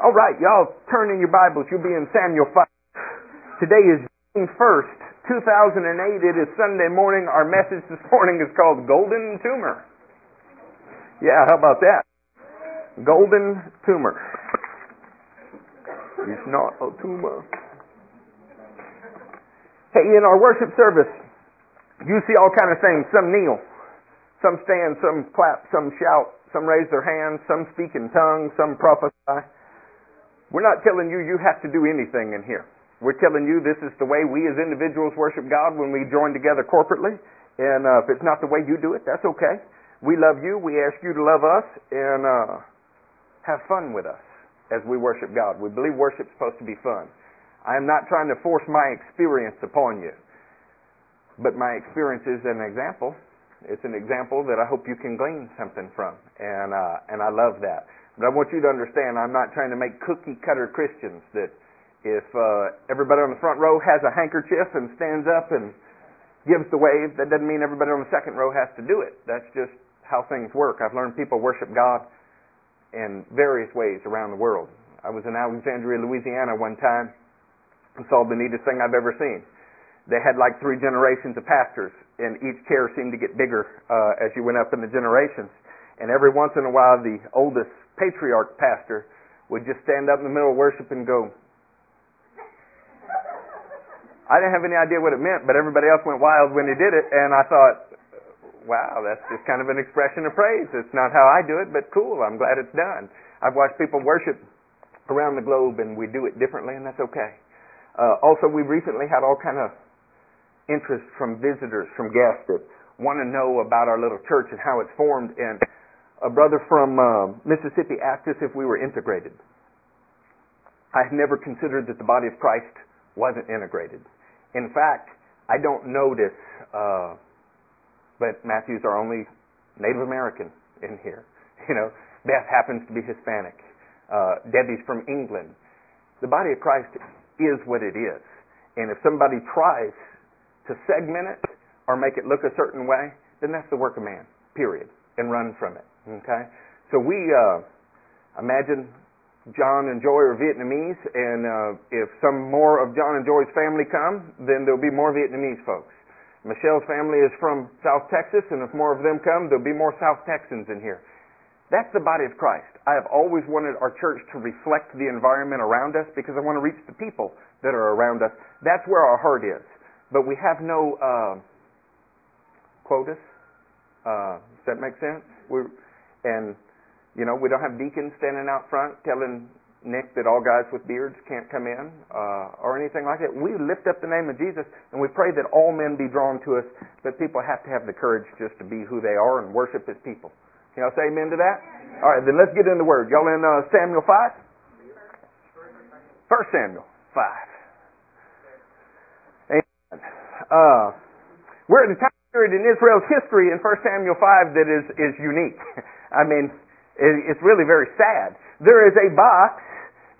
All right, y'all turn in your Bibles. You'll be in Samuel 5. Today is June 1st, 2008. It is Sunday morning. Our message this morning is called Golden Tumor. Yeah, how about that? Golden Tumor. It's not a tumor. Hey, in our worship service, you see all kind of things. Some kneel, some stand, some clap, some shout, some raise their hands, some speak in tongues, some prophesy. We're not telling you you have to do anything in here. We're telling you this is the way we as individuals worship God when we join together corporately. And uh, if it's not the way you do it, that's okay. We love you. We ask you to love us and uh, have fun with us as we worship God. We believe worship's supposed to be fun. I am not trying to force my experience upon you, but my experience is an example. It's an example that I hope you can glean something from, and uh, and I love that. But I want you to understand, I'm not trying to make cookie cutter Christians that if uh, everybody on the front row has a handkerchief and stands up and gives the wave, that doesn't mean everybody on the second row has to do it. That's just how things work. I've learned people worship God in various ways around the world. I was in Alexandria, Louisiana one time and saw the neatest thing I've ever seen. They had like three generations of pastors, and each chair seemed to get bigger uh, as you went up in the generations. And every once in a while, the oldest patriarch pastor would just stand up in the middle of worship and go, I didn't have any idea what it meant, but everybody else went wild when he did it, and I thought, wow, that's just kind of an expression of praise. It's not how I do it, but cool. I'm glad it's done. I've watched people worship around the globe, and we do it differently, and that's okay. Uh, also, we recently had all kind of interest from visitors, from guests that want to know about our little church and how it's formed, and a brother from uh, Mississippi asked us if we were integrated. I had never considered that the body of Christ wasn't integrated. In fact, I don't notice, uh, but Matthew's our only Native American in here. You know, Beth happens to be Hispanic. Uh, Debbie's from England. The body of Christ is what it is. And if somebody tries to segment it or make it look a certain way, then that's the work of man, period, and run from it. Okay? So we uh, imagine John and Joy are Vietnamese, and uh, if some more of John and Joy's family come, then there'll be more Vietnamese folks. Michelle's family is from South Texas, and if more of them come, there'll be more South Texans in here. That's the body of Christ. I have always wanted our church to reflect the environment around us because I want to reach the people that are around us. That's where our heart is. But we have no uh, quotas. Uh, does that make sense? We're, and, you know, we don't have deacons standing out front telling Nick that all guys with beards can't come in uh, or anything like that. We lift up the name of Jesus and we pray that all men be drawn to us, but people have to have the courage just to be who they are and worship His people. Can y'all say amen to that? All right, then let's get in the Word. Y'all in uh, Samuel 5? First Samuel 5. Amen. Uh, we're at a time period in Israel's history in 1 Samuel 5 that is, is unique. I mean, it's really very sad. There is a box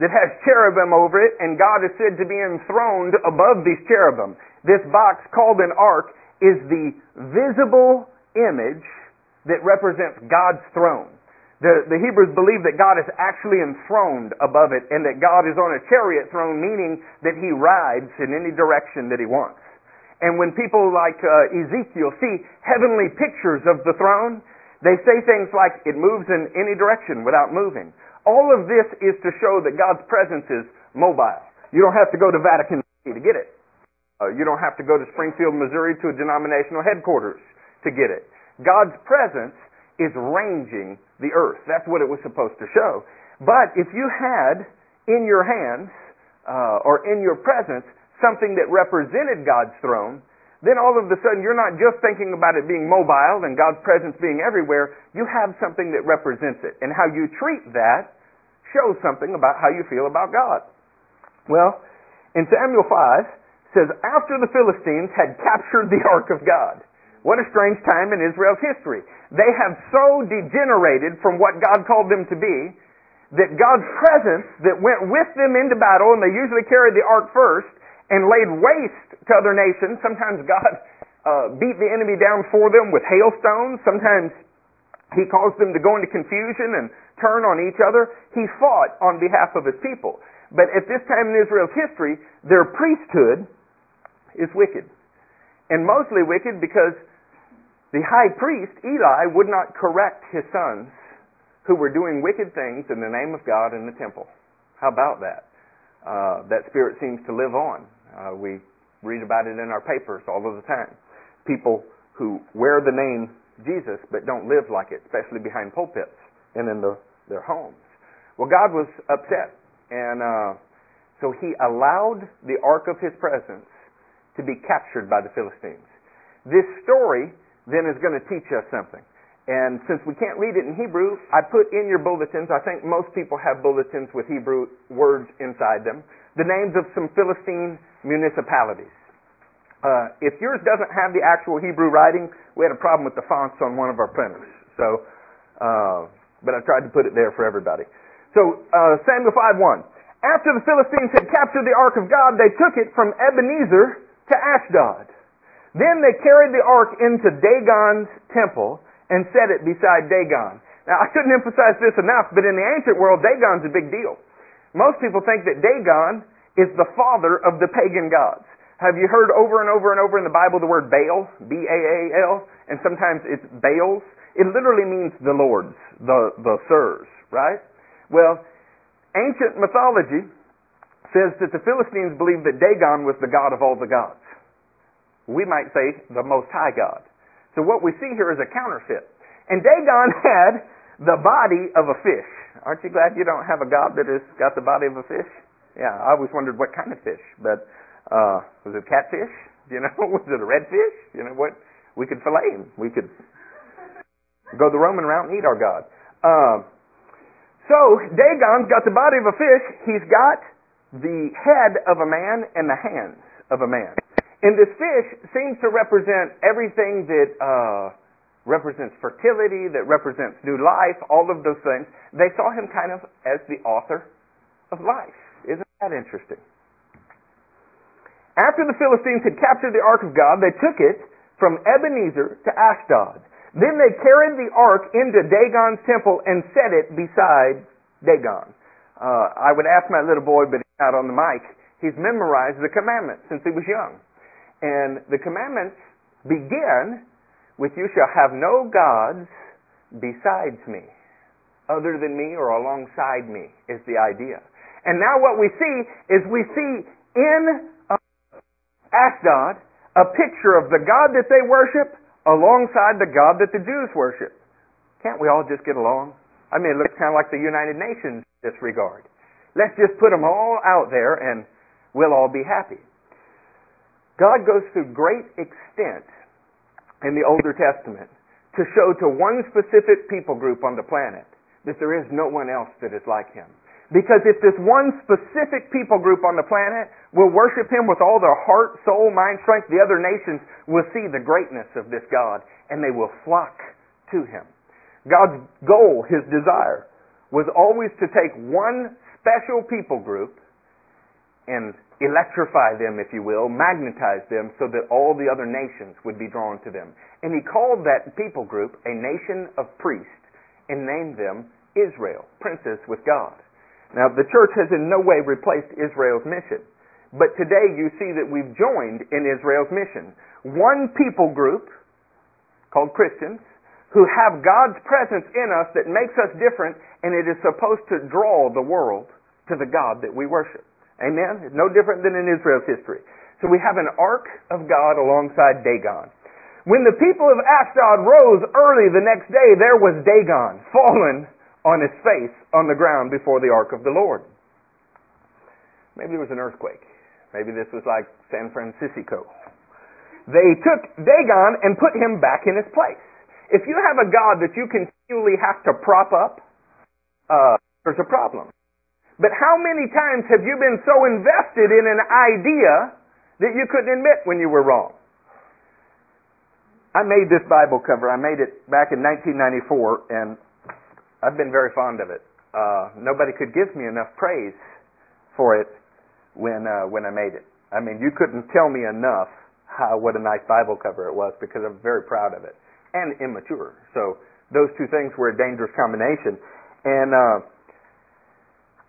that has cherubim over it, and God is said to be enthroned above these cherubim. This box, called an ark, is the visible image that represents God's throne. The, the Hebrews believe that God is actually enthroned above it and that God is on a chariot throne, meaning that he rides in any direction that he wants. And when people like uh, Ezekiel see heavenly pictures of the throne, they say things like, it moves in any direction without moving. All of this is to show that God's presence is mobile. You don't have to go to Vatican City to get it. Uh, you don't have to go to Springfield, Missouri to a denominational headquarters to get it. God's presence is ranging the earth. That's what it was supposed to show. But if you had in your hands uh, or in your presence something that represented God's throne, then all of a sudden you're not just thinking about it being mobile and God's presence being everywhere. You have something that represents it. And how you treat that shows something about how you feel about God. Well, in Samuel 5, says, after the Philistines had captured the ark of God. What a strange time in Israel's history. They have so degenerated from what God called them to be that God's presence that went with them into battle, and they usually carried the ark first, and laid waste to other nations. Sometimes God uh, beat the enemy down for them with hailstones. Sometimes He caused them to go into confusion and turn on each other. He fought on behalf of his people. But at this time in Israel's history, their priesthood is wicked. And mostly wicked because the high priest, Eli, would not correct his sons who were doing wicked things in the name of God in the temple. How about that? Uh, that spirit seems to live on. Uh, we read about it in our papers all of the time. People who wear the name Jesus but don't live like it, especially behind pulpits and in the, their homes. Well, God was upset, and uh, so He allowed the ark of His presence to be captured by the Philistines. This story then is going to teach us something. And since we can't read it in Hebrew, I put in your bulletins, I think most people have bulletins with Hebrew words inside them, the names of some Philistine municipalities. Uh, if yours doesn't have the actual Hebrew writing, we had a problem with the fonts on one of our printers. So, uh, but I tried to put it there for everybody. So, uh, Samuel 5:1. After the Philistines had captured the ark of God, they took it from Ebenezer to Ashdod. Then they carried the ark into Dagon's temple and set it beside Dagon. Now, I couldn't emphasize this enough, but in the ancient world, Dagon's a big deal. Most people think that Dagon is the father of the pagan gods. Have you heard over and over and over in the Bible the word Baal? B-A-A-L? And sometimes it's Baals. It literally means the lords, the, the sirs, right? Well, ancient mythology says that the Philistines believed that Dagon was the god of all the gods we might say the Most High God. So what we see here is a counterfeit. And Dagon had the body of a fish. Aren't you glad you don't have a God that has got the body of a fish? Yeah, I always wondered what kind of fish, but uh, was it catfish? You know, was it a redfish? You know what? We could fillet him. We could go the Roman route and eat our God. Uh, so Dagon's got the body of a fish. He's got the head of a man and the hands of a man. And this fish seems to represent everything that uh, represents fertility, that represents new life, all of those things. They saw him kind of as the author of life. Isn't that interesting? After the Philistines had captured the ark of God, they took it from Ebenezer to Ashdod. Then they carried the ark into Dagon's temple and set it beside Dagon. Uh, I would ask my little boy, but he's not on the mic. He's memorized the commandments since he was young. And the commandments begin with you shall have no gods besides me, other than me or alongside me, is the idea. And now what we see is we see in uh, Ashdod a picture of the God that they worship alongside the God that the Jews worship. Can't we all just get along? I mean, it looks kind of like the United Nations in this regard. Let's just put them all out there and we'll all be happy. God goes to great extent in the Older Testament to show to one specific people group on the planet that there is no one else that is like him. Because if this one specific people group on the planet will worship him with all their heart, soul, mind, strength, the other nations will see the greatness of this God and they will flock to him. God's goal, his desire, was always to take one special people group and electrify them, if you will, magnetize them so that all the other nations would be drawn to them. And he called that people group a nation of priests and named them Israel, princes with God. Now, the church has in no way replaced Israel's mission. But today you see that we've joined in Israel's mission. One people group called Christians who have God's presence in us that makes us different and it is supposed to draw the world to the God that we worship. Amen? No different than in Israel's history. So we have an ark of God alongside Dagon. When the people of Ashdod rose early the next day, there was Dagon fallen on his face on the ground before the ark of the Lord. Maybe it was an earthquake. Maybe this was like San Francisco. They took Dagon and put him back in his place. If you have a God that you continually have to prop up, uh, there's a problem. But how many times have you been so invested in an idea that you couldn't admit when you were wrong? I made this Bible cover. I made it back in 1994, and I've been very fond of it. Uh, nobody could give me enough praise for it when uh, when I made it. I mean, you couldn't tell me enough how what a nice Bible cover it was because I'm very proud of it and immature. So those two things were a dangerous combination. And uh,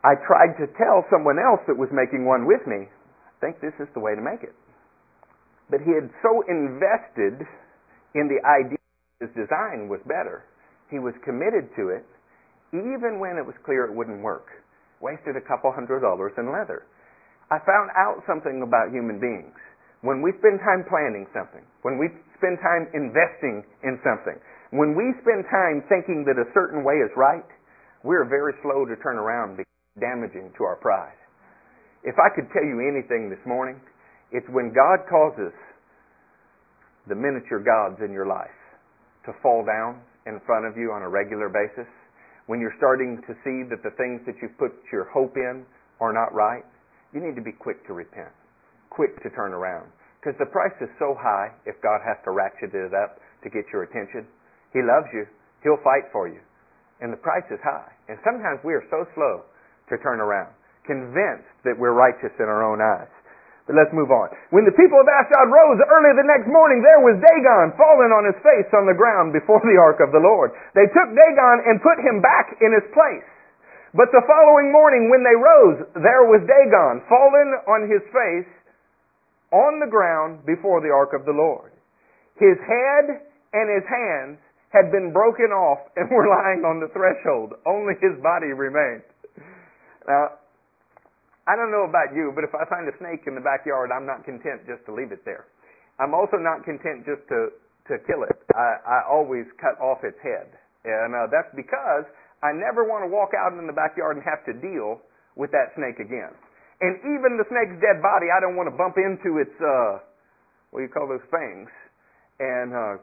I tried to tell someone else that was making one with me, I think this is the way to make it. But he had so invested in the idea that his design was better. He was committed to it, even when it was clear it wouldn't work. Wasted a couple hundred dollars in leather. I found out something about human beings. When we spend time planning something, when we spend time investing in something, when we spend time thinking that a certain way is right, we're very slow to turn around damaging to our pride. If I could tell you anything this morning, it's when God causes the miniature gods in your life to fall down in front of you on a regular basis, when you're starting to see that the things that you've put your hope in are not right, you need to be quick to repent, quick to turn around. Because the price is so high if God has to ratchet it up to get your attention. He loves you. He'll fight for you. And the price is high. And sometimes we are so slow to turn around, convinced that we're righteous in our own eyes. But let's move on. When the people of Ashdod rose early the next morning, there was Dagon fallen on his face on the ground before the ark of the Lord. They took Dagon and put him back in his place. But the following morning when they rose, there was Dagon fallen on his face on the ground before the ark of the Lord. His head and his hands had been broken off and were lying on the threshold. Only his body remained. Now, I don't know about you, but if I find a snake in the backyard, I'm not content just to leave it there. I'm also not content just to, to kill it. I, I always cut off its head. And uh, that's because I never want to walk out in the backyard and have to deal with that snake again. And even the snake's dead body, I don't want to bump into its, uh, what do you call those fangs, and uh,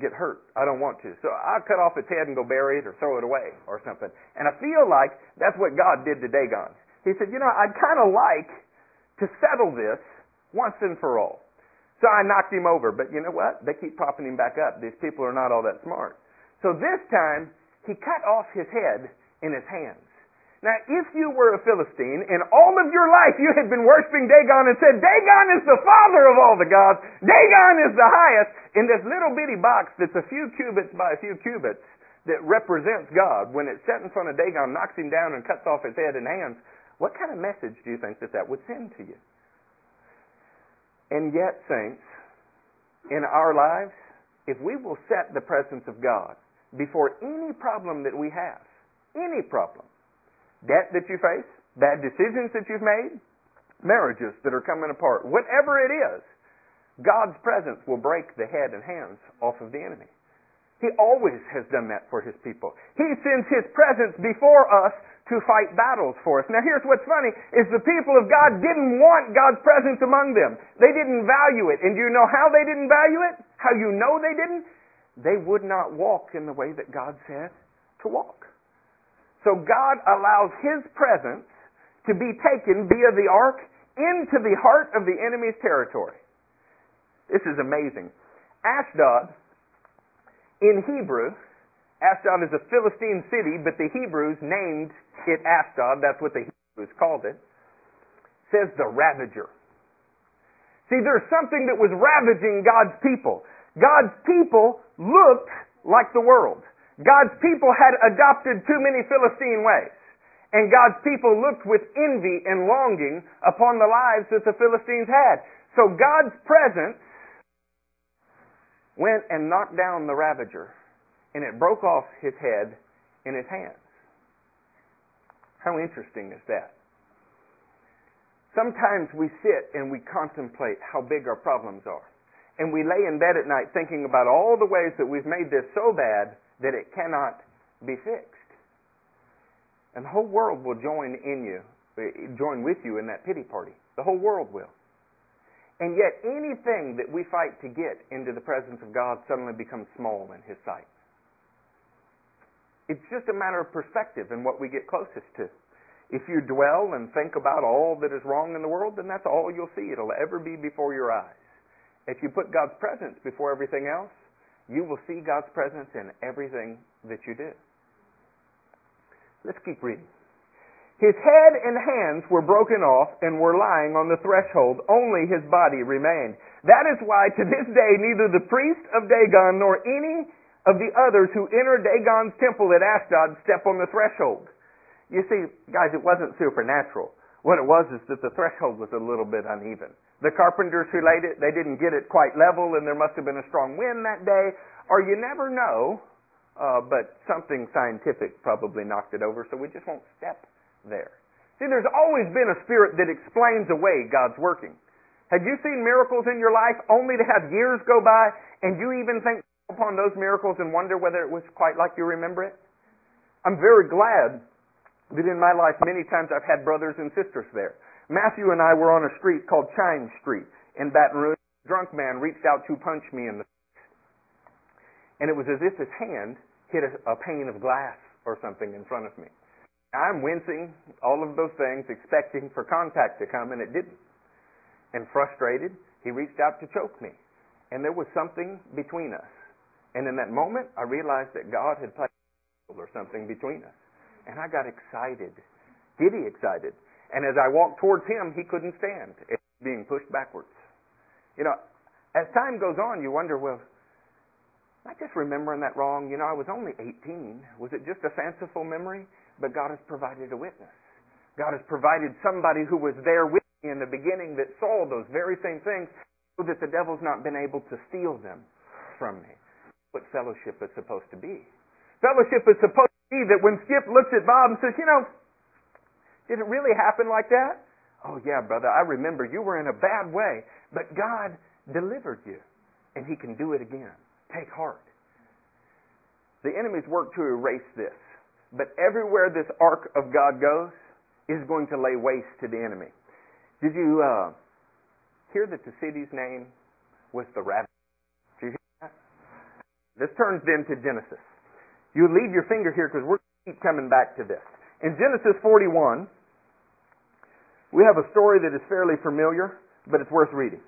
get hurt. I don't want to. So I cut off its head and go bury it or throw it away or something. And I feel like that's what God did to Dagon. He said, you know, I'd kind of like to settle this once and for all. So I knocked him over. But you know what? They keep popping him back up. These people are not all that smart. So this time, he cut off his head in his hands. Now, if you were a Philistine and all of your life you had been worshiping Dagon and said, Dagon is the father of all the gods, Dagon is the highest, in this little bitty box that's a few cubits by a few cubits that represents God, when it's set in front of Dagon, knocks him down and cuts off his head and hands, what kind of message do you think that that would send to you? And yet, saints, in our lives, if we will set the presence of God before any problem that we have, any problem, debt that you face, bad decisions that you've made, marriages that are coming apart, whatever it is, God's presence will break the head and hands off of the enemy. He always has done that for his people. He sends his presence before us to fight battles for us. Now here's what's funny, is the people of God didn't want God's presence among them. They didn't value it. And do you know how they didn't value it? How you know they didn't? They would not walk in the way that God said to walk. So God allows His presence to be taken via the ark into the heart of the enemy's territory. This is amazing. Ashdod, in Hebrew, Ashdod is a Philistine city, but the Hebrews named it Ashdod. That's what the Hebrews called it. Says the ravager. See, there's something that was ravaging God's people. God's people looked like the world. God's people had adopted too many Philistine ways. And God's people looked with envy and longing upon the lives that the Philistines had. So God's presence went and knocked down the ravager, and it broke off his head in his hands. How interesting is that? Sometimes we sit and we contemplate how big our problems are. And we lay in bed at night thinking about all the ways that we've made this so bad that it cannot be fixed. And the whole world will join in you, eh, join with you in that pity party. The whole world will. And yet anything that we fight to get into the presence of God suddenly becomes small in His sight. It's just a matter of perspective and what we get closest to. If you dwell and think about all that is wrong in the world, then that's all you'll see. It'll ever be before your eyes. If you put God's presence before everything else, you will see God's presence in everything that you do. Let's keep reading. His head and hands were broken off and were lying on the threshold. Only his body remained. That is why to this day neither the priest of Dagon nor any of the others who entered Dagon's temple at Ashdod step on the threshold. You see, guys, it wasn't supernatural. What it was is that the threshold was a little bit uneven. The carpenters who laid it, they didn't get it quite level, and there must have been a strong wind that day, or you never know, uh, but something scientific probably knocked it over, so we just won't step there. See, there's always been a spirit that explains away God's working. Have you seen miracles in your life only to have years go by and you even think upon those miracles and wonder whether it was quite like you remember it? I'm very glad that in my life many times I've had brothers and sisters there. Matthew and I were on a street called Chimes Street in Baton Rouge. A drunk man reached out to punch me in the face. And it was as if his hand hit a, a pane of glass or something in front of me. I'm wincing, all of those things, expecting for contact to come, and it didn't and frustrated, he reached out to choke me. And there was something between us. And in that moment, I realized that God had placed or something between us. And I got excited, giddy excited. And as I walked towards him, he couldn't stand it being pushed backwards. You know, as time goes on, you wonder, well, am I just remembering that wrong? You know, I was only 18. Was it just a fanciful memory? But God has provided a witness. God has provided somebody who was there with me in the beginning that saw those very same things so that the devil's not been able to steal them from me. What fellowship is supposed to be. Fellowship is supposed be that when Skip looks at Bob and says, you know, did it really happen like that? Oh yeah, brother, I remember you were in a bad way, but God delivered you and he can do it again. Take heart. The enemy's work to erase this, but everywhere this ark of God goes is going to lay waste to the enemy. Did you uh, hear that the city's name was the rabbit? Did you hear that? This turns then to Genesis. You leave your finger here because we're going to keep coming back to this. In Genesis 41, we have a story that is fairly familiar, but it's worth reading.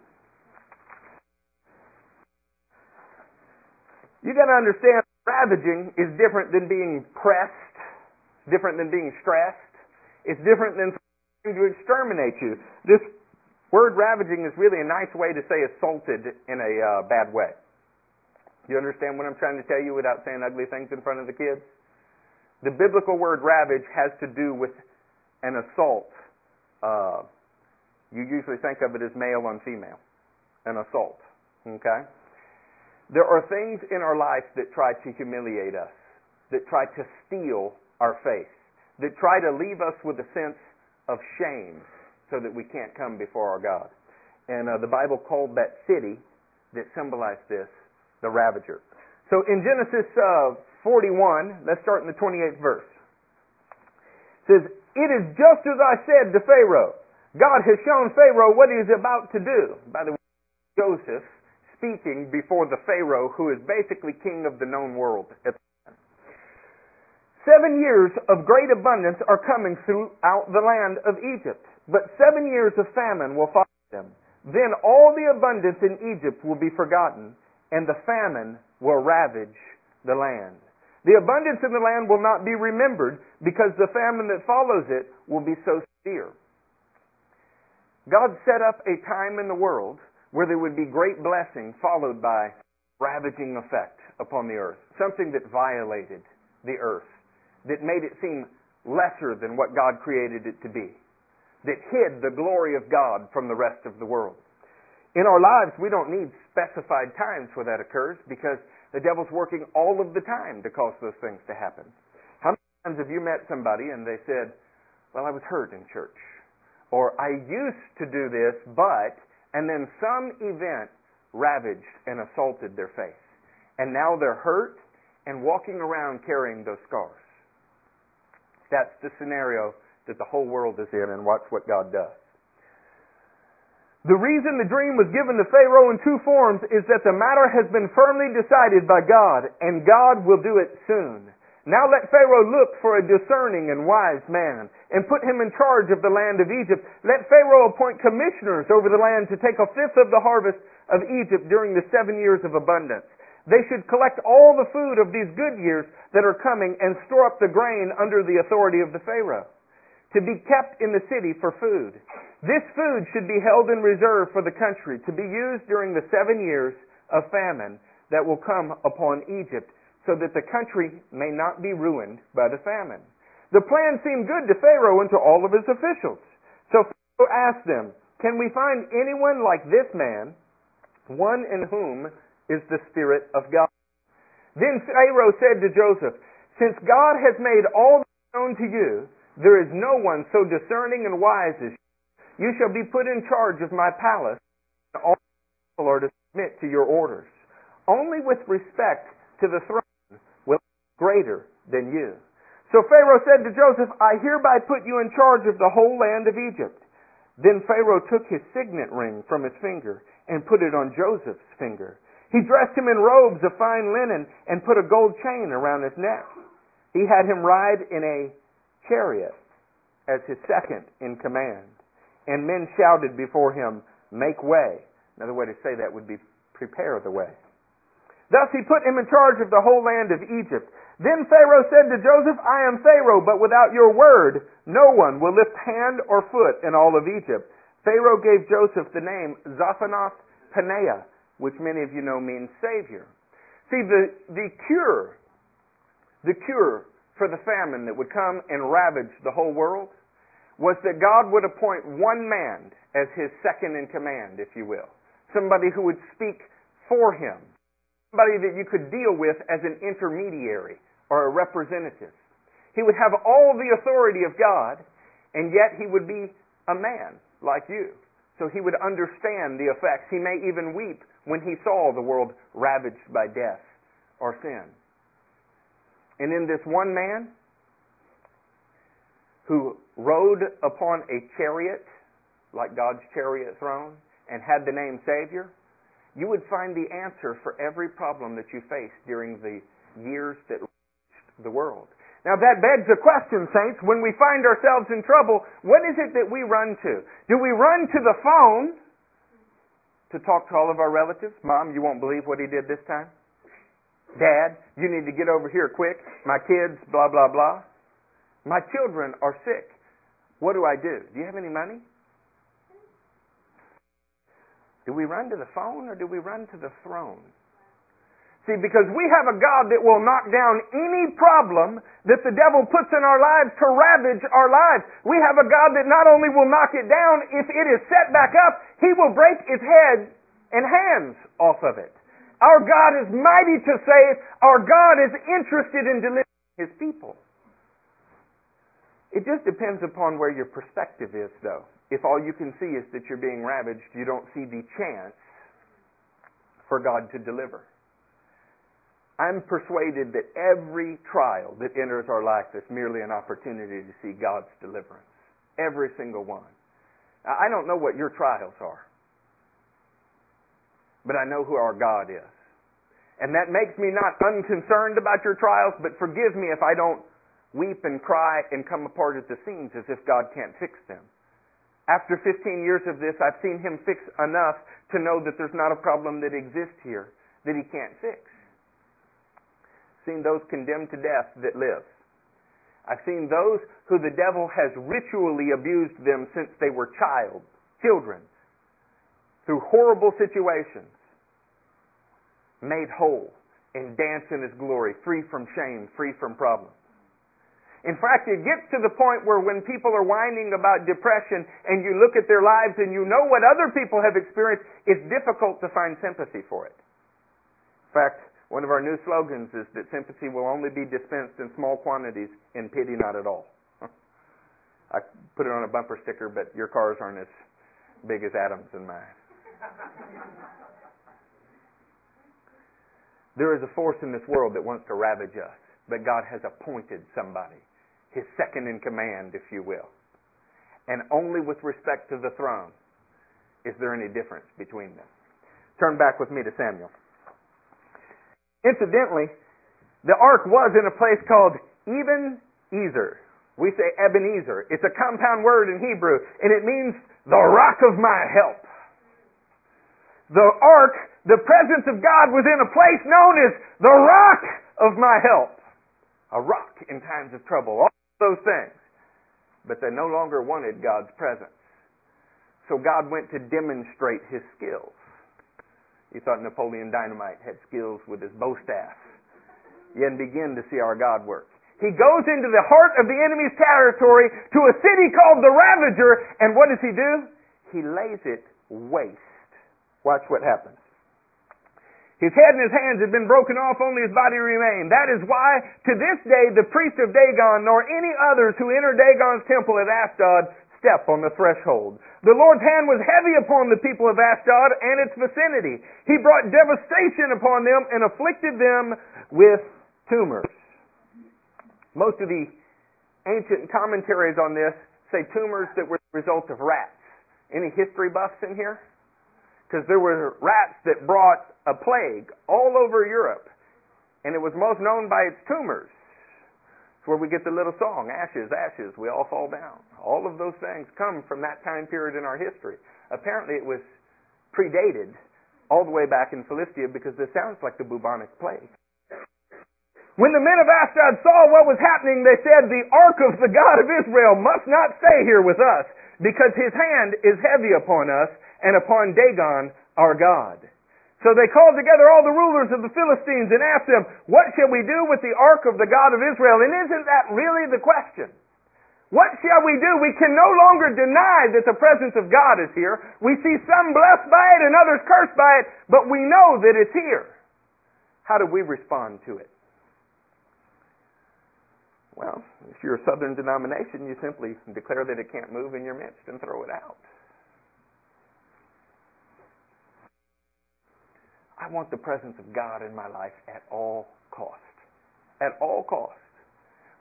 You got to understand, ravaging is different than being pressed, different than being stressed. It's different than trying to exterminate you. This word ravaging is really a nice way to say assaulted in a uh, bad way. You understand what I'm trying to tell you without saying ugly things in front of the kids? The biblical word ravage has to do with an assault. Uh, you usually think of it as male on female, an assault. Okay? There are things in our life that try to humiliate us, that try to steal our faith, that try to leave us with a sense of shame so that we can't come before our God. And uh, the Bible called that city that symbolized this the ravager. So in Genesis uh, 41, let's start in the 28th verse. It says, It is just as I said to Pharaoh. God has shown Pharaoh what he is about to do. By the way, Joseph speaking before the Pharaoh who is basically king of the known world at the time. Seven years of great abundance are coming throughout the land of Egypt, but seven years of famine will follow them. Then all the abundance in Egypt will be forgotten, and the famine will ravage the land. The abundance in the land will not be remembered because the famine that follows it will be so severe. God set up a time in the world where there would be great blessing followed by ravaging effect upon the earth, something that violated the earth that made it seem lesser than what God created it to be, that hid the glory of God from the rest of the world. In our lives, we don't need specified times where that occurs because the devil's working all of the time to cause those things to happen. How many times have you met somebody and they said, Well, I was hurt in church? Or I used to do this, but, and then some event ravaged and assaulted their faith. And now they're hurt and walking around carrying those scars. That's the scenario that the whole world is in, and watch what God does. The reason the dream was given to Pharaoh in two forms is that the matter has been firmly decided by God, and God will do it soon. Now let Pharaoh look for a discerning and wise man, and put him in charge of the land of Egypt. Let Pharaoh appoint commissioners over the land to take a fifth of the harvest of Egypt during the seven years of abundance. They should collect all the food of these good years that are coming and store up the grain under the authority of the Pharaoh to be kept in the city for food. This food should be held in reserve for the country to be used during the seven years of famine that will come upon Egypt so that the country may not be ruined by the famine. The plan seemed good to Pharaoh and to all of his officials. So Pharaoh asked them, Can we find anyone like this man, one in whom is the Spirit of God? Then Pharaoh said to Joseph, Since God has made all known to you, there is no one so discerning and wise as you. You shall be put in charge of my palace, and all people are to submit to your orders. Only with respect to the throne will I be greater than you. So Pharaoh said to Joseph, I hereby put you in charge of the whole land of Egypt. Then Pharaoh took his signet ring from his finger and put it on Joseph's finger. He dressed him in robes of fine linen and put a gold chain around his neck. He had him ride in a chariot as his second in command. And men shouted before him, Make way. Another way to say that would be prepare the way. Thus he put him in charge of the whole land of Egypt. Then Pharaoh said to Joseph, I am Pharaoh, but without your word, no one will lift hand or foot in all of Egypt. Pharaoh gave Joseph the name Zaphenath Paneah, which many of you know means Savior. See, the, the cure, the cure for the famine that would come and ravage the whole world was that God would appoint one man as his second in command, if you will. Somebody who would speak for him. Somebody that you could deal with as an intermediary or a representative. He would have all the authority of God, and yet he would be a man like you. So he would understand the effects. He may even weep when he saw the world ravaged by death or sin. And in this one man who rode upon a chariot, like God's chariot throne, and had the name Savior, you would find the answer for every problem that you faced during the years that reached the world. Now that begs a question, saints. When we find ourselves in trouble, what is it that we run to? Do we run to the phone to talk to all of our relatives. Mom, you won't believe what he did this time. Dad, you need to get over here quick. My kids, blah, blah, blah. My children are sick. What do I do? Do you have any money? Do we run to the phone or do we run to the throne? See, because we have a God that will knock down any problem that the devil puts in our lives to ravage our lives. We have a God that not only will knock it down, if it is set back up, he will break its head and hands off of it. Our God is mighty to save. Our God is interested in delivering his people. It just depends upon where your perspective is, though. If all you can see is that you're being ravaged, you don't see the chance for God to deliver. I'm persuaded that every trial that enters our life is merely an opportunity to see God's deliverance. Every single one. I don't know what your trials are, but I know who our God is. And that makes me not unconcerned about your trials, but forgive me if I don't weep and cry and come apart at the seams as if God can't fix them. After 15 years of this, I've seen Him fix enough to know that there's not a problem that exists here that He can't fix seen those condemned to death that live. I've seen those who the devil has ritually abused them since they were child, children, through horrible situations, made whole and dance in his glory, free from shame, free from problems. In fact, it gets to the point where when people are whining about depression and you look at their lives and you know what other people have experienced, it's difficult to find sympathy for it. In fact, one of our new slogans is that sympathy will only be dispensed in small quantities and pity not at all. I put it on a bumper sticker, but your cars aren't as big as Adam's and mine. there is a force in this world that wants to ravage us, but God has appointed somebody, his second in command, if you will. And only with respect to the throne is there any difference between them. Turn back with me to Samuel. Incidentally, the ark was in a place called Eben Ezer. We say Ebenezer. It's a compound word in Hebrew, and it means the rock of my help. The ark, the presence of God was in a place known as the rock of my help. A rock in times of trouble. All those things. But they no longer wanted God's presence. So God went to demonstrate his skills. You thought Napoleon Dynamite had skills with his bow staff. and begin to see our God work. He goes into the heart of the enemy's territory to a city called the Ravager, and what does he do? He lays it waste. Watch what happens. His head and his hands had been broken off, only his body remained. That is why, to this day, the priest of Dagon, nor any others who enter Dagon's temple at Ashdod, step on the threshold. The Lord's hand was heavy upon the people of Ashdod and its vicinity. He brought devastation upon them and afflicted them with tumors. Most of the ancient commentaries on this say tumors that were the result of rats. Any history buffs in here? Because there were rats that brought a plague all over Europe, and it was most known by its tumors. It's where we get the little song, ashes, ashes, we all fall down. All of those things come from that time period in our history. Apparently it was predated all the way back in Philistia because this sounds like the bubonic plague. When the men of Ashdod saw what was happening, they said, The ark of the God of Israel must not stay here with us, because his hand is heavy upon us, and upon Dagon our God. So they called together all the rulers of the Philistines and asked them, What shall we do with the ark of the God of Israel? And isn't that really the question? What shall we do? We can no longer deny that the presence of God is here. We see some blessed by it and others cursed by it, but we know that it's here. How do we respond to it? Well, if you're a southern denomination, you simply declare that it can't move in your midst and throw it out. I want the presence of God in my life at all cost. At all cost.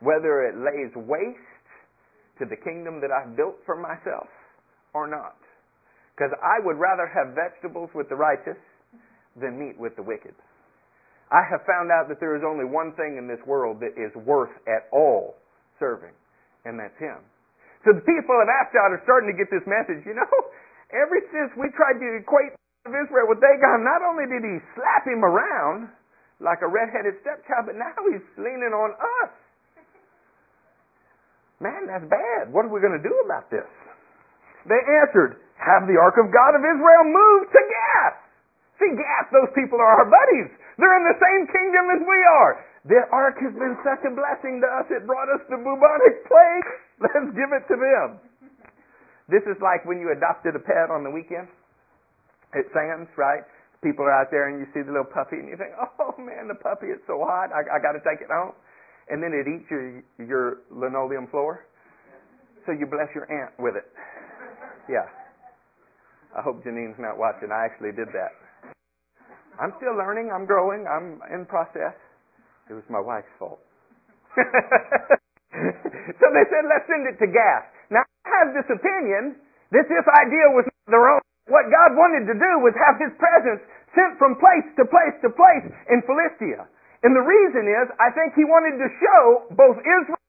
Whether it lays waste to the kingdom that I've built for myself or not. Because I would rather have vegetables with the righteous than meat with the wicked. I have found out that there is only one thing in this world that is worth at all serving, and that's Him. So the people of Ashdod are starting to get this message. You know, ever since we tried to equate of Israel with Dagon, not only did he slap him around like a red-headed stepchild, but now he's leaning on us. Man, that's bad. What are we going to do about this? They answered, Have the ark of God of Israel moved to Gath. See, Gath, those people are our buddies. They're in the same kingdom as we are. The ark has been such a blessing to us, it brought us the bubonic plague. Let's give it to them. This is like when you adopted a pet on the weekend at Sam's, right? People are out there and you see the little puppy and you think, oh man, the puppy is so hot, I, I got to take it home. And then it eats your, your linoleum floor. So you bless your aunt with it. Yeah. I hope Janine's not watching. I actually did that. I'm still learning. I'm growing. I'm in process. It was my wife's fault. so they said, let's send it to Gath. Now, I have this opinion that this idea was not their own. What God wanted to do was have His presence sent from place to place to place in Philistia. And the reason is, I think He wanted to show both Israel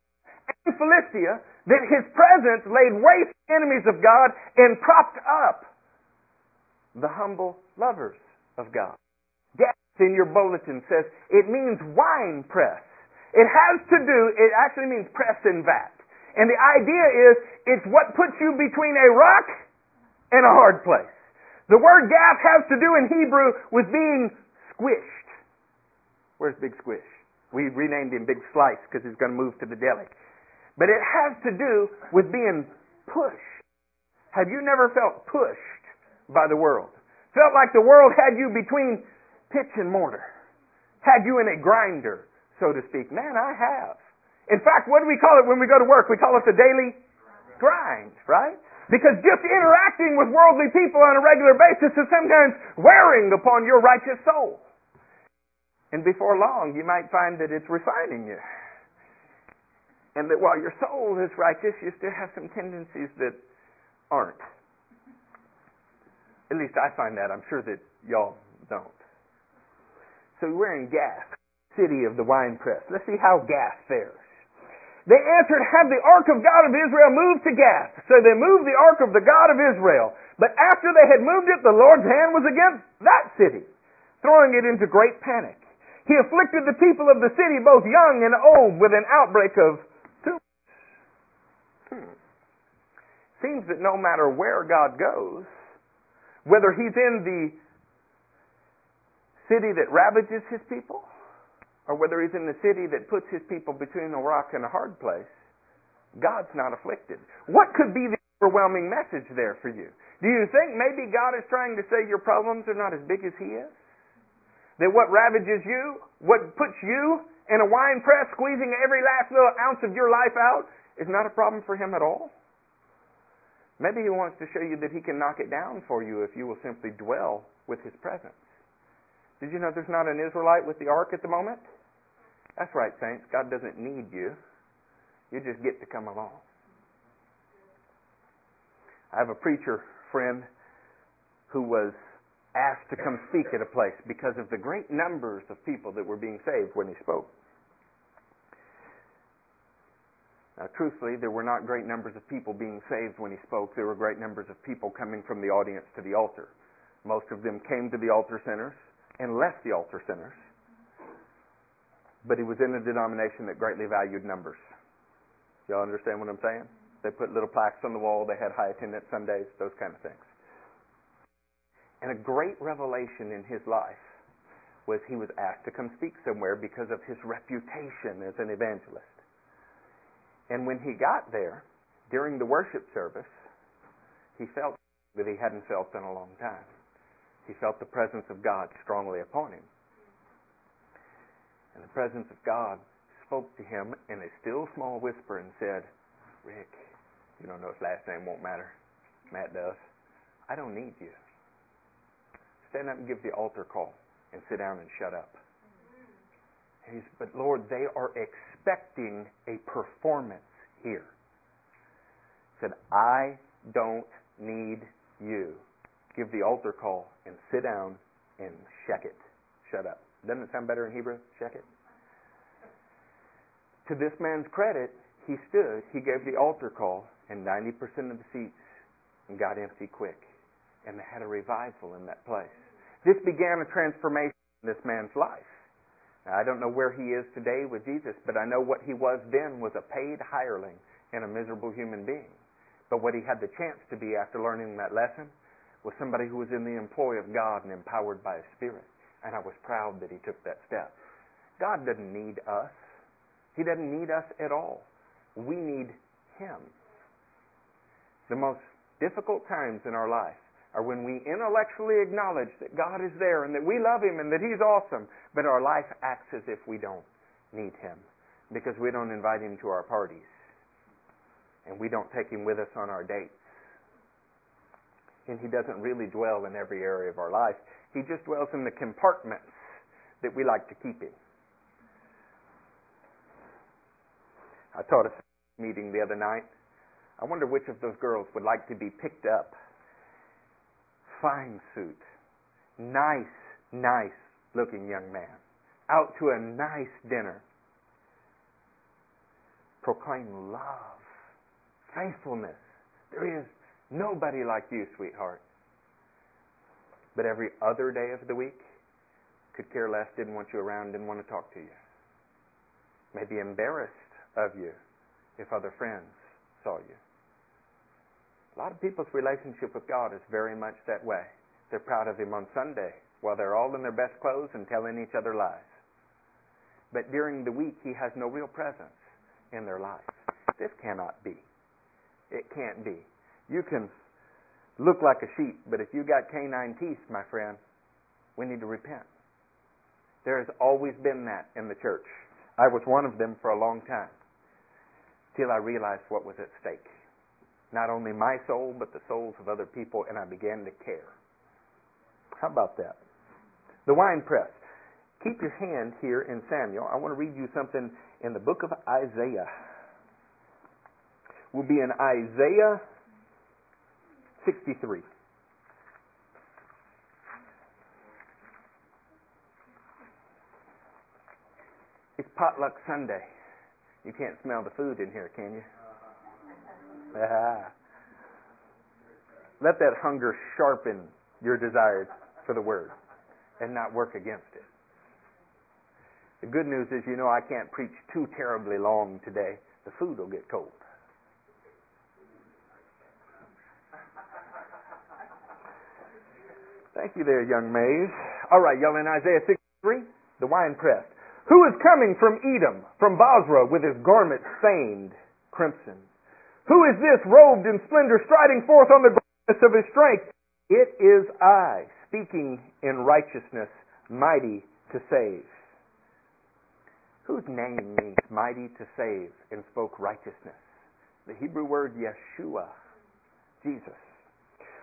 and Philistia that His presence laid waste the enemies of God and propped up the humble lovers of God. Gath in your bulletin says it means wine press. It has to do, it actually means press and vat. And the idea is, it's what puts you between a rock and a hard place. The word Gath has to do in Hebrew with being squished. Where's Big Squish? We renamed him Big Slice because he's going to move to the deli. But it has to do with being pushed. Have you never felt pushed by the world? Felt like the world had you between pitch and mortar? Had you in a grinder, so to speak? Man, I have. In fact, what do we call it when we go to work? We call it the daily grind, right? Because just interacting with worldly people on a regular basis is sometimes wearing upon your righteous soul. And before long, you might find that it's refining you. And that while your soul is righteous, you still have some tendencies that aren't. At least I find that. I'm sure that y'all don't. So we're in Gath, city of the wine press. Let's see how Gath fares. They answered, Have the ark of God of Israel moved to Gath. So they moved the ark of the God of Israel. But after they had moved it, the Lord's hand was against that city, throwing it into great panic. He afflicted the people of the city, both young and old, with an outbreak of tumors. Hmm. Seems that no matter where God goes, whether he's in the city that ravages his people, or whether he's in the city that puts his people between a rock and a hard place, God's not afflicted. What could be the overwhelming message there for you? Do you think maybe God is trying to say your problems are not as big as he is? That what ravages you, what puts you in a wine press, squeezing every last little ounce of your life out, is not a problem for him at all? Maybe he wants to show you that he can knock it down for you if you will simply dwell with his presence. Did you know there's not an Israelite with the ark at the moment? That's right, saints. God doesn't need you. You just get to come along. I have a preacher friend who was asked to come speak at a place because of the great numbers of people that were being saved when he spoke. Now, truthfully, there were not great numbers of people being saved when he spoke. There were great numbers of people coming from the audience to the altar. Most of them came to the altar centers and left the altar centers. But he was in a denomination that greatly valued numbers. Y'all understand what I'm saying? They put little plaques on the wall. They had high attendance Sundays, those kind of things. And a great revelation in his life was he was asked to come speak somewhere because of his reputation as an evangelist. And when he got there, during the worship service, he felt that he hadn't felt in a long time. He felt the presence of God strongly upon him. And the presence of God spoke to him in a still small whisper and said, Rick, you don't know his last name won't matter. Matt does. I don't need you. Stand up and give the altar call and sit down and shut up. He's, but Lord, they are expecting a performance here. He said, I don't need you. Give the altar call and sit down and check it. Shut up. Doesn't it sound better in Hebrew? Check it. To this man's credit, he stood, he gave the altar call, and 90% of the seats got empty quick. And they had a revival in that place. This began a transformation in this man's life. Now, I don't know where he is today with Jesus, but I know what he was then was a paid hireling and a miserable human being. But what he had the chance to be after learning that lesson was somebody who was in the employ of God and empowered by His Spirit. And I was proud that he took that step. God doesn't need us. He doesn't need us at all. We need Him. The most difficult times in our life are when we intellectually acknowledge that God is there and that we love Him and that He's awesome, but our life acts as if we don't need Him because we don't invite Him to our parties and we don't take Him with us on our dates. And He doesn't really dwell in every area of our life. He just dwells in the compartments that we like to keep Him. I taught a meeting the other night. I wonder which of those girls would like to be picked up fine suit, nice, nice looking young man, out to a nice dinner. Proclaim love, faithfulness. There is nobody like you, sweetheart. But every other day of the week, could care less, didn't want you around, didn't want to talk to you. Maybe embarrassed of you if other friends saw you. A lot of people's relationship with God is very much that way. They're proud of Him on Sunday while they're all in their best clothes and telling each other lies. But during the week, He has no real presence in their life. This cannot be. It can't be. You can look like a sheep, but if you got canine teeth, my friend, we need to repent. There has always been that in the church. I was one of them for a long time till I realized what was at stake not only my soul, but the souls of other people, and I began to care. How about that? The wine press. Keep your hand here in Samuel. I want to read you something in the book of Isaiah. We'll be in Isaiah 63. It's potluck Sunday. You can't smell the food in here, can you? Let that hunger sharpen your desires for the Word and not work against it. The good news is, you know, I can't preach too terribly long today. The food will get cold. Thank you there, young Mays. All right, y'all in Isaiah 63, the wine press. Who is coming from Edom, from Bozrah, with his garment stained crimson? Who is this robed in splendor, striding forth on the greatness of his strength? It is I, speaking in righteousness, mighty to save. Whose name means mighty to save and spoke righteousness? The Hebrew word Yeshua, Jesus.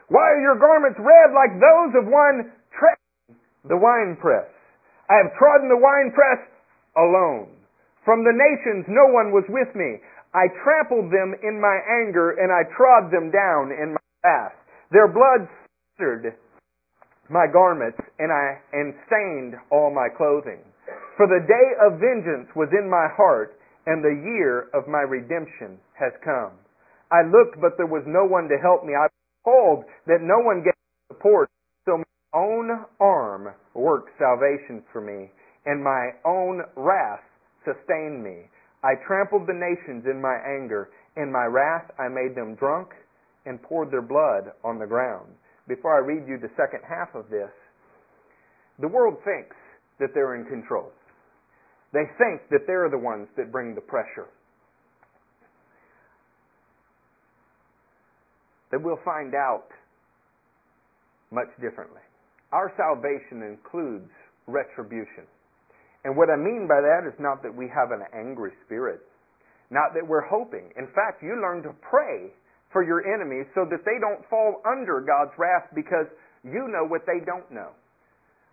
Why are your garments red like those of one treading the winepress? I have trodden the winepress alone. From the nations no one was with me. I trampled them in my anger and I trod them down in my wrath. Their blood spattered my garments and I and stained all my clothing. For the day of vengeance was in my heart and the year of my redemption has come. I looked but there was no one to help me. I called that no one gave support. So my own arm worked salvation for me and my own wrath sustained me. I trampled the nations in my anger. In my wrath, I made them drunk and poured their blood on the ground. Before I read you the second half of this, the world thinks that they're in control. They think that they're the ones that bring the pressure. That we'll find out much differently. Our salvation includes retribution. And what I mean by that is not that we have an angry spirit, not that we're hoping. In fact, you learn to pray for your enemies so that they don't fall under God's wrath because you know what they don't know.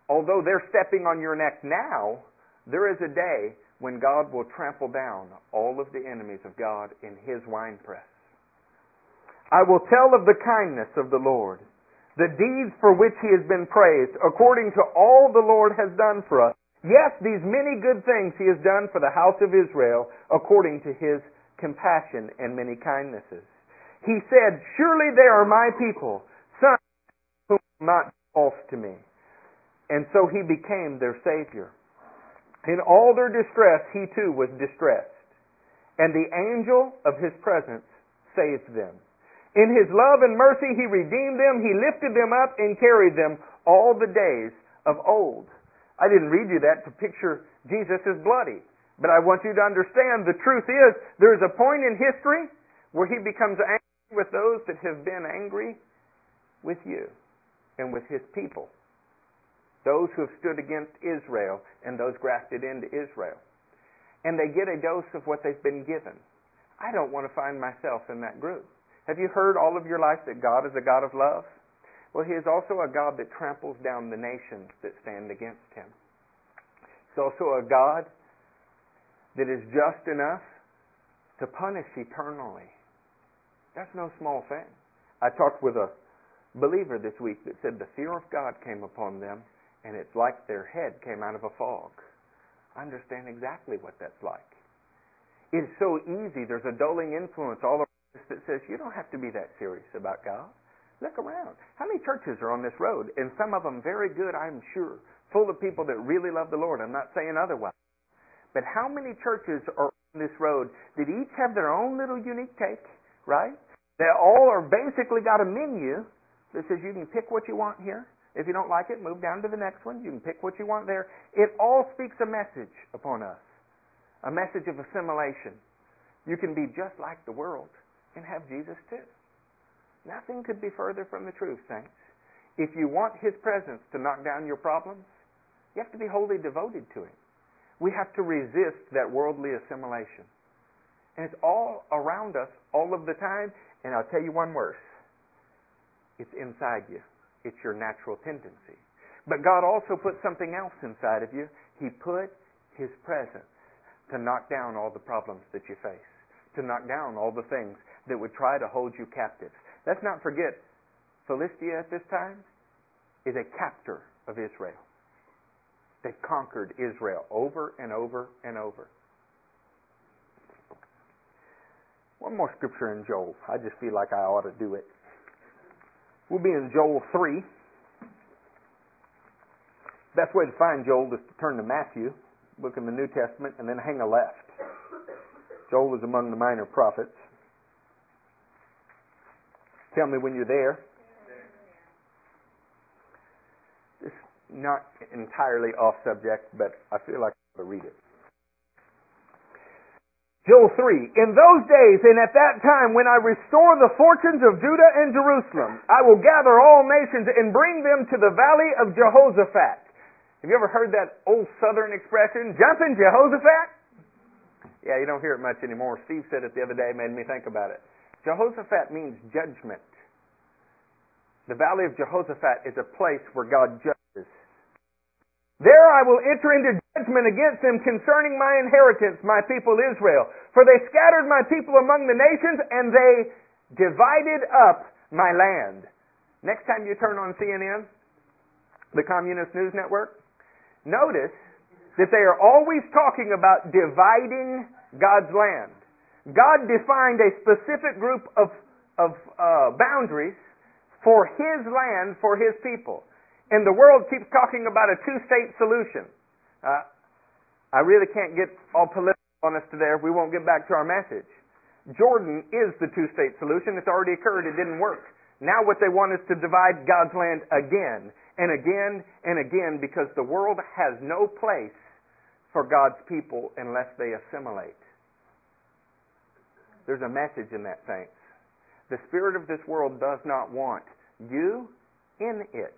Although they're stepping on your neck now, there is a day when God will trample down all of the enemies of God in His winepress. I will tell of the kindness of the Lord, the deeds for which He has been praised, according to all the Lord has done for us. Yes, these many good things he has done for the house of Israel according to his compassion and many kindnesses. He said, Surely they are my people, sons who are not false to me. And so he became their Savior. In all their distress, he too was distressed. And the angel of his presence saved them. In his love and mercy, he redeemed them. He lifted them up and carried them all the days of old. I didn't read you that to picture Jesus as bloody. But I want you to understand the truth is there is a point in history where he becomes angry with those that have been angry with you and with his people. Those who have stood against Israel and those grafted into Israel. And they get a dose of what they've been given. I don't want to find myself in that group. Have you heard all of your life that God is a God of love? Well, he is also a God that tramples down the nations that stand against him. He's also a God that is just enough to punish eternally. That's no small thing. I talked with a believer this week that said the fear of God came upon them and it's like their head came out of a fog. I understand exactly what that's like. It's so easy. There's a dulling influence all around that says you don't have to be that serious about God. Look around. How many churches are on this road? And some of them very good, I'm sure, full of people that really love the Lord. I'm not saying otherwise. But how many churches are on this road that each have their own little unique take, right? They all are basically got a menu that says you can pick what you want here. If you don't like it, move down to the next one. You can pick what you want there. It all speaks a message upon us, a message of assimilation. You can be just like the world and have Jesus too. Nothing could be further from the truth, saints. If you want His presence to knock down your problems, you have to be wholly devoted to Him. We have to resist that worldly assimilation. And it's all around us all of the time. And I'll tell you one worse. It's inside you. It's your natural tendency. But God also put something else inside of you. He put His presence to knock down all the problems that you face, to knock down all the things that would try to hold you captive. Let's not forget, Philistia at this time is a captor of Israel. They've conquered Israel over and over and over. One more scripture in Joel. I just feel like I ought to do it. We'll be in Joel 3. Best way to find Joel is to turn to Matthew, look in the New Testament, and then hang a left. Joel was among the minor prophets. Tell me when you're there. It's not entirely off subject, but I feel like I ought to read it. Joel 3. In those days and at that time when I restore the fortunes of Judah and Jerusalem, I will gather all nations and bring them to the valley of Jehoshaphat. Have you ever heard that old southern expression, jumping Jehoshaphat? Yeah, you don't hear it much anymore. Steve said it the other day, made me think about it. Jehoshaphat means judgment. The valley of Jehoshaphat is a place where God judges. There I will enter into judgment against them concerning my inheritance, my people Israel. For they scattered my people among the nations and they divided up my land. Next time you turn on CNN, the Communist News Network, notice that they are always talking about dividing God's land. God defined a specific group of, of uh, boundaries for His land, for His people. And the world keeps talking about a two-state solution. Uh, I really can't get all political on us today. We won't get back to our message. Jordan is the two-state solution. It's already occurred. It didn't work. Now what they want is to divide God's land again and again and again because the world has no place for God's people unless they assimilate. There's a message in that, saints. The spirit of this world does not want you in it.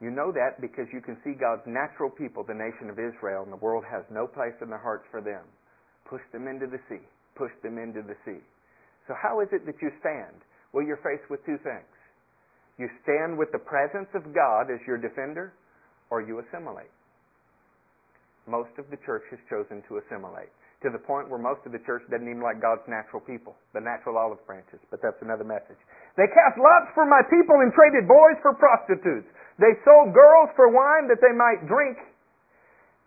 You know that because you can see God's natural people, the nation of Israel, and the world has no place in their hearts for them. Push them into the sea. Push them into the sea. So how is it that you stand? Well, you're faced with two things. You stand with the presence of God as your defender, or you assimilate. Most of the church has chosen to assimilate to the point where most of the church doesn't even like God's natural people, the natural olive branches. But that's another message. They cast lots for my people and traded boys for prostitutes. They sold girls for wine that they might drink.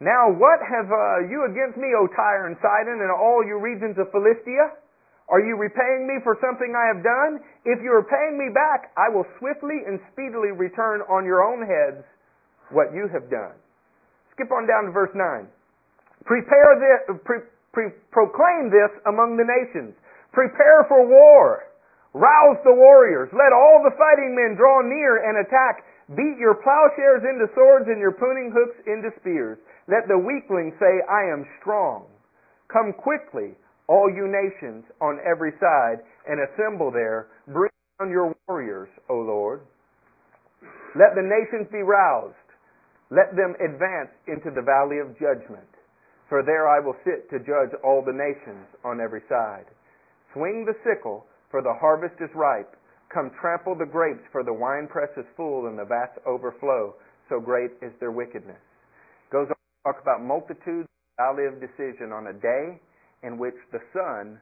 Now what have uh, you against me, O Tyre and Sidon, and all you regions of Philistia? Are you repaying me for something I have done? If you are paying me back, I will swiftly and speedily return on your own heads what you have done. Skip on down to verse 9. Prepare this, pre, pre, proclaim this among the nations. Prepare for war. Rouse the warriors. Let all the fighting men draw near and attack. Beat your plowshares into swords and your pruning hooks into spears. Let the weakling say, I am strong. Come quickly, all you nations on every side, and assemble there. Bring down your warriors, O Lord. Let the nations be roused. Let them advance into the valley of judgment. For there I will sit to judge all the nations on every side. Swing the sickle, for the harvest is ripe. Come trample the grapes, for the winepress is full and the vats overflow. So great is their wickedness. Goes on to talk about multitudes, valley of decision on a day in which the sun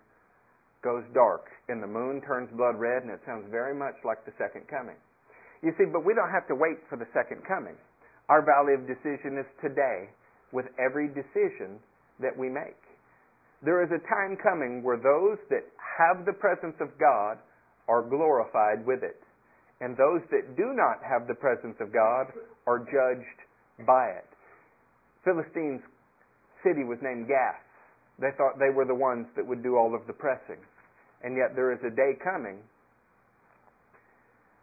goes dark and the moon turns blood red, and it sounds very much like the second coming. You see, but we don't have to wait for the second coming. Our valley of decision is today with every decision that we make. There is a time coming where those that have the presence of God are glorified with it. And those that do not have the presence of God are judged by it. Philistine's city was named Gath. They thought they were the ones that would do all of the pressing. And yet there is a day coming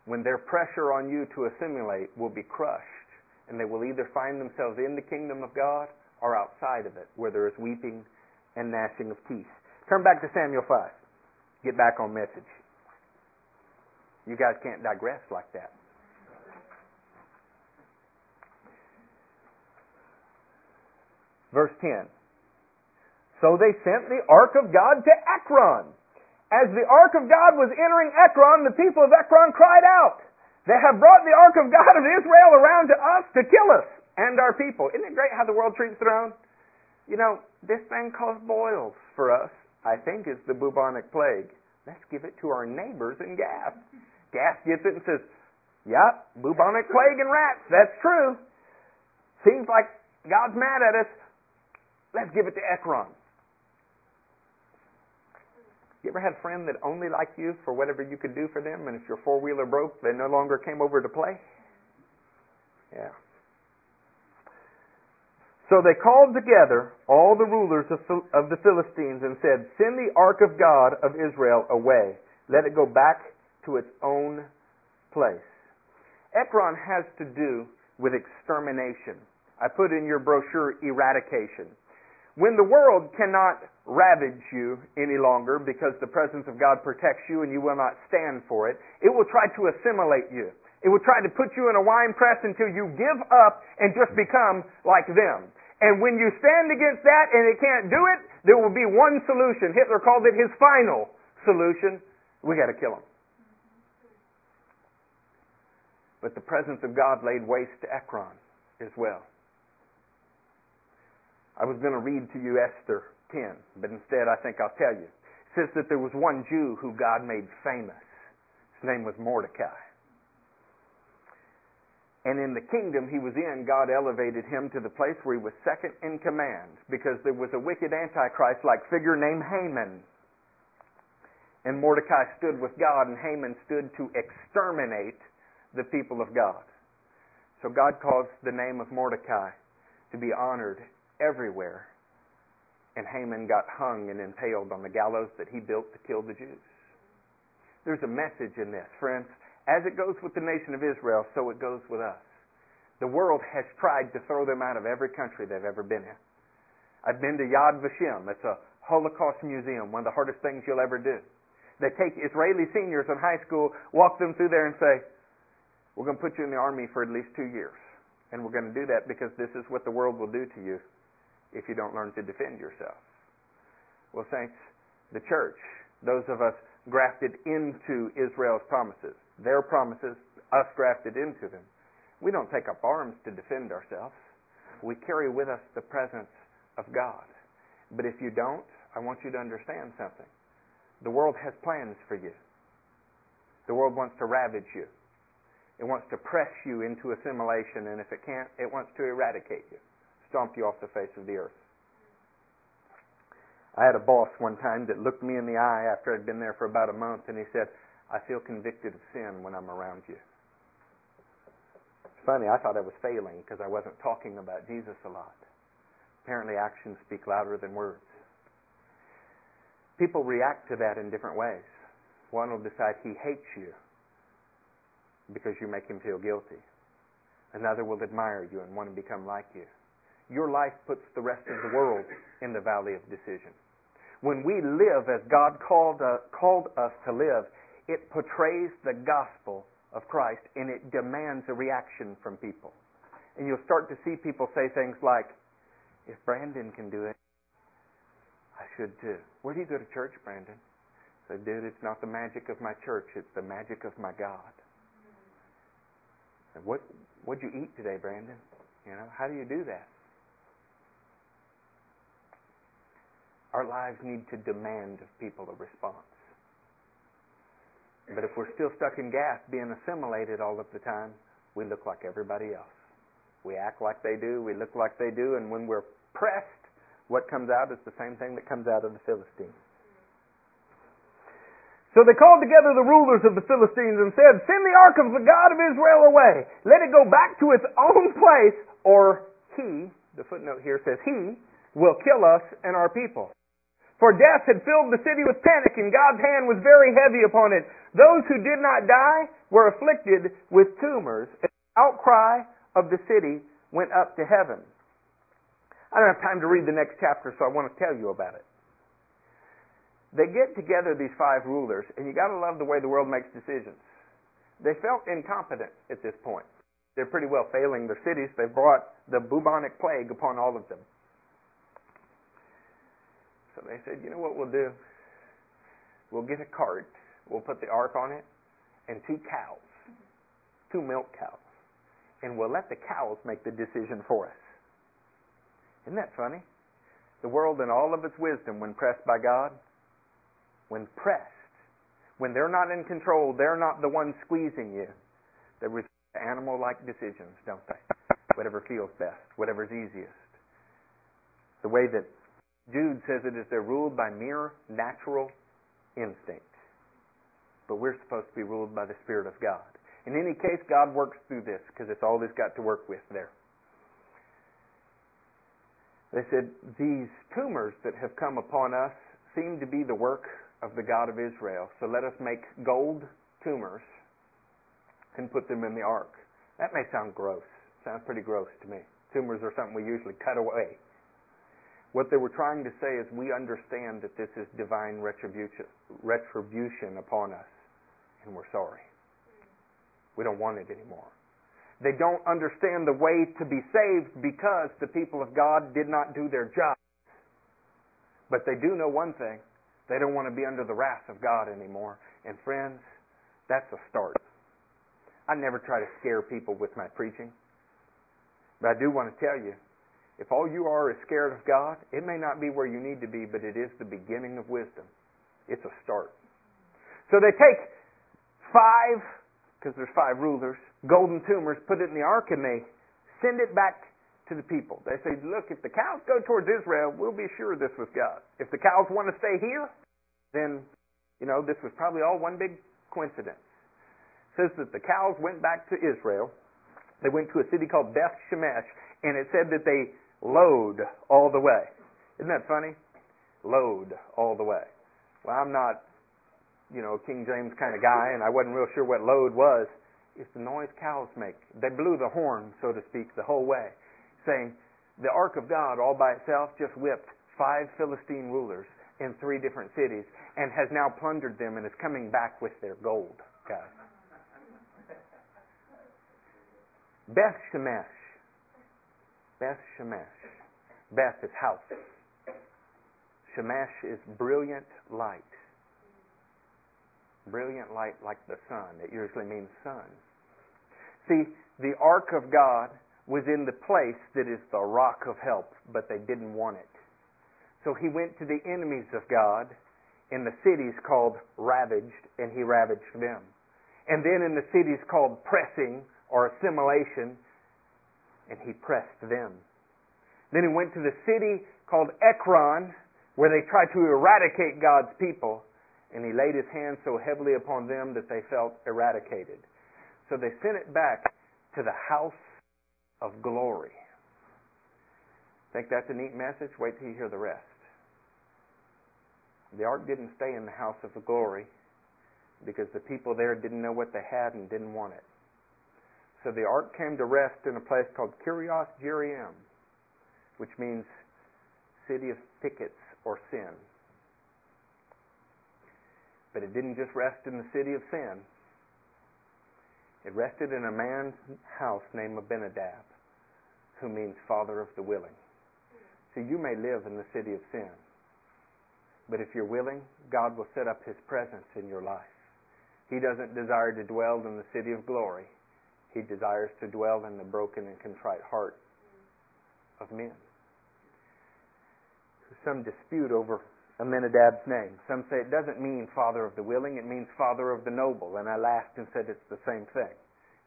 when their pressure on you to assimilate will be crushed, and they will either find themselves in the kingdom of God or outside of it, where there is weeping and gnashing of teeth. Turn back to Samuel 5. Get back on message. You guys can't digress like that. Verse 10. So they sent the ark of God to Ekron. As the ark of God was entering Ekron, the people of Ekron cried out, They have brought the ark of God of Israel around to us to kill us and our people. Isn't it great how the world treats their own? You know, this thing caused boils for us, I think is the bubonic plague. Let's give it to our neighbors in Gath. Gath gets it and says, Yep, bubonic plague and rats. That's true. Seems like God's mad at us. Let's give it to Ekron. You ever had a friend that only liked you for whatever you could do for them, and if your four wheeler broke, they no longer came over to play? Yeah. So they called together all the rulers of, the Philistines and said, Send the ark of God of Israel away. Let it go back to its own place. Ekron has to do with extermination. I put in your brochure eradication. When the world cannot ravage you any longer because the presence of God protects you and you will not stand for it, it will try to assimilate you. It will try to put you in a wine press until you give up and just become like them. And when you stand against that and it can't do it, there will be one solution. Hitler called it his final solution. We got to kill him. But the presence of God laid waste to Ekron as well. I was going to read to you Esther 10, but instead I think I'll tell you. It says that there was one Jew who God made famous. His name was Mordecai. And in the kingdom he was in, God elevated him to the place where he was second in command because there was a wicked antichrist like figure named Haman. And Mordecai stood with God and Haman stood to exterminate the people of God. So God caused the name of Mordecai to be honored everywhere. And Haman got hung and impaled on the gallows that he built to kill the Jews. There's a message in this, friends. As it goes with the nation of Israel, so it goes with us. The world has tried to throw them out of every country they've ever been in. I've been to Yad Vashem. It's a Holocaust museum, one of the hardest things you'll ever do. They take Israeli seniors in high school, walk them through there and say, we're going to put you in the army for at least two years. And we're going to do that because this is what the world will do to you if you don't learn to defend yourself. Well, saints, the church, those of us grafted into Israel's promises, their promises, us grafted into them, we don't take up arms to defend ourselves. We carry with us the presence of God. But if you don't, I want you to understand something. The world has plans for you. The world wants to ravage you. It wants to press you into assimilation, and if it can't, it wants to eradicate you stomp you off the face of the earth. I had a boss one time that looked me in the eye after I'd been there for about a month, and he said, I feel convicted of sin when I'm around you. It's funny, I thought I was failing because I wasn't talking about Jesus a lot. Apparently, actions speak louder than words. People react to that in different ways. One will decide he hates you because you make him feel guilty. Another will admire you and want to become like you your life puts the rest of the world in the valley of decision. When we live as God called, uh, called us to live, it portrays the gospel of Christ and it demands a reaction from people. And you'll start to see people say things like, if Brandon can do it, I should too. Where do you go to church, Brandon? Said, dude, it's not the magic of my church, it's the magic of my God. What what'd you eat today, Brandon? You know, how do you do that? Our lives need to demand of people a response. But if we're still stuck in Gath, being assimilated all of the time, we look like everybody else. We act like they do, we look like they do, and when we're pressed, what comes out is the same thing that comes out of the Philistines. So they called together the rulers of the Philistines and said, Send the ark of the God of Israel away. Let it go back to its own place, or he, the footnote here says he, will kill us and our people. For death had filled the city with panic, and God's hand was very heavy upon it. Those who did not die were afflicted with tumors. And the outcry of the city went up to heaven. I don't have time to read the next chapter, so I want to tell you about it. They get together, these five rulers, and you got to love the way the world makes decisions. They felt incompetent at this point. They're pretty well failing their cities. They've brought the bubonic plague upon all of them. So they said, you know what we'll do? We'll get a cart, we'll put the ark on it, and two cows, two milk cows. And we'll let the cows make the decision for us. Isn't that funny? The world in all of its wisdom, when pressed by God, when pressed, when they're not in control, they're not the ones squeezing you. They resort to animal-like decisions, don't they? Whatever feels best, whatever's easiest. The way that Jude says it is they're ruled by mere natural instinct. But we're supposed to be ruled by the Spirit of God. In any case, God works through this because it's all He's got to work with there. They said, These tumors that have come upon us seem to be the work of the God of Israel. So let us make gold tumors and put them in the ark. That may sound gross. Sounds pretty gross to me. Tumors are something we usually cut away. What they were trying to say is we understand that this is divine retribution, upon us, and we're sorry. We don't want it anymore. They don't understand the way to be saved because the people of God did not do their job. But they do know one thing. They don't want to be under the wrath of God anymore. And friends, that's a start. I never try to scare people with my preaching. But I do want to tell you, if all you are is scared of God, it may not be where you need to be, but it is the beginning of wisdom. It's a start. So they take five, because there's five rulers, golden tumors, put it in the ark, and they send it back to the people. They say, look, if the cows go towards Israel, we'll be sure this was God. If the cows want to stay here, then, you know, this was probably all one big coincidence. It says that the cows went back to Israel. They went to a city called Beth Shemesh, and it said that they lowed all the way. Isn't that funny? Lowed all the way. Well, I'm not, you know, a King James kind of guy, and I wasn't real sure what lowed was. It's the noise cows make. They blew the horn, so to speak, the whole way, saying, the ark of God all by itself just whipped five Philistine rulers in three different cities and has now plundered them and is coming back with their gold, guys. Beth Shemesh Beth Shemesh. Beth is house. Shemesh is brilliant light. Brilliant light like the sun. It usually means sun. See, the ark of God was in the place that is the rock of help, but they didn't want it. So he went to the enemies of God in the cities called ravaged, and he ravaged them. And then in the cities called pressing or assimilation, and he pressed them. Then he went to the city called Ekron, where they tried to eradicate God's people, and he laid his hand so heavily upon them that they felt eradicated. So they sent it back to the house of glory. Think that's a neat message? Wait till you hear the rest. The ark didn't stay in the house of the glory because the people there didn't know what they had and didn't want it. So the ark came to rest in a place called Kiriath Jearim, which means city of thickets or sin. But it didn't just rest in the city of sin. It rested in a man's house named Abinadab, who means father of the willing. So you may live in the city of sin. But if you're willing, God will set up His presence in your life. He doesn't desire to dwell in the city of glory. He desires to dwell in the broken and contrite heart of men. Some dispute over Aminadab's name. Some say it doesn't mean father of the willing, it means father of the noble. And I laughed and said it's the same thing.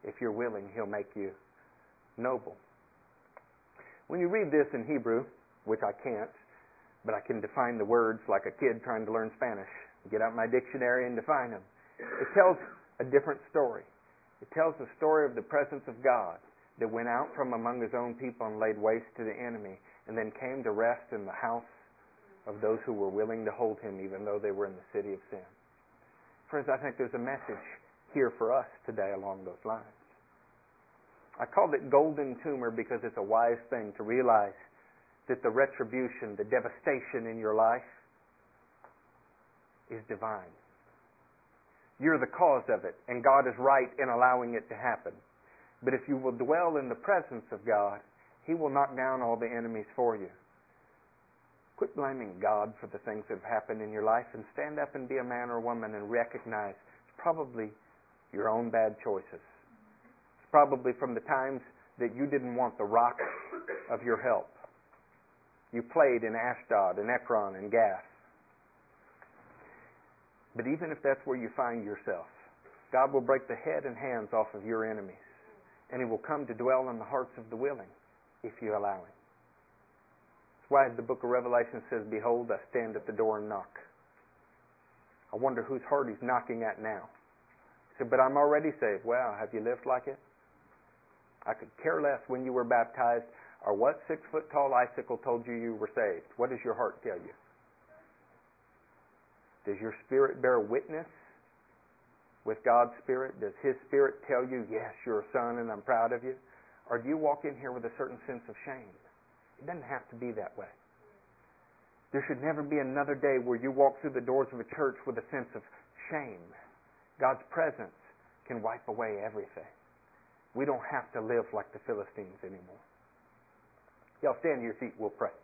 If you're willing, he'll make you noble. When you read this in Hebrew, which I can't, but I can define the words like a kid trying to learn Spanish. Get out my dictionary and define them. It tells a different story. It tells the story of the presence of God that went out from among his own people and laid waste to the enemy, and then came to rest in the house of those who were willing to hold him even though they were in the city of sin. Friends, I think there's a message here for us today along those lines. I called it golden tumor because it's a wise thing to realize that the retribution, the devastation in your life is divine. You're the cause of it, and God is right in allowing it to happen. But if you will dwell in the presence of God, He will knock down all the enemies for you. Quit blaming God for the things that have happened in your life and stand up and be a man or woman and recognize it's probably your own bad choices. It's probably from the times that you didn't want the rock of your help. You played in Ashdod and Ekron and Gath. But even if that's where you find yourself, God will break the head and hands off of your enemies. And He will come to dwell in the hearts of the willing if you allow Him. That's why the book of Revelation says, Behold, I stand at the door and knock. I wonder whose heart He's knocking at now. He said, But I'm already saved. Well, have you lived like it? I could care less when you were baptized or what six foot tall icicle told you you were saved. What does your heart tell you? Does your spirit bear witness with God's Spirit? Does His Spirit tell you, yes, you're a son and I'm proud of you? Or do you walk in here with a certain sense of shame? It doesn't have to be that way. There should never be another day where you walk through the doors of a church with a sense of shame. God's presence can wipe away everything. We don't have to live like the Philistines anymore. Y'all stand to your feet, we'll pray.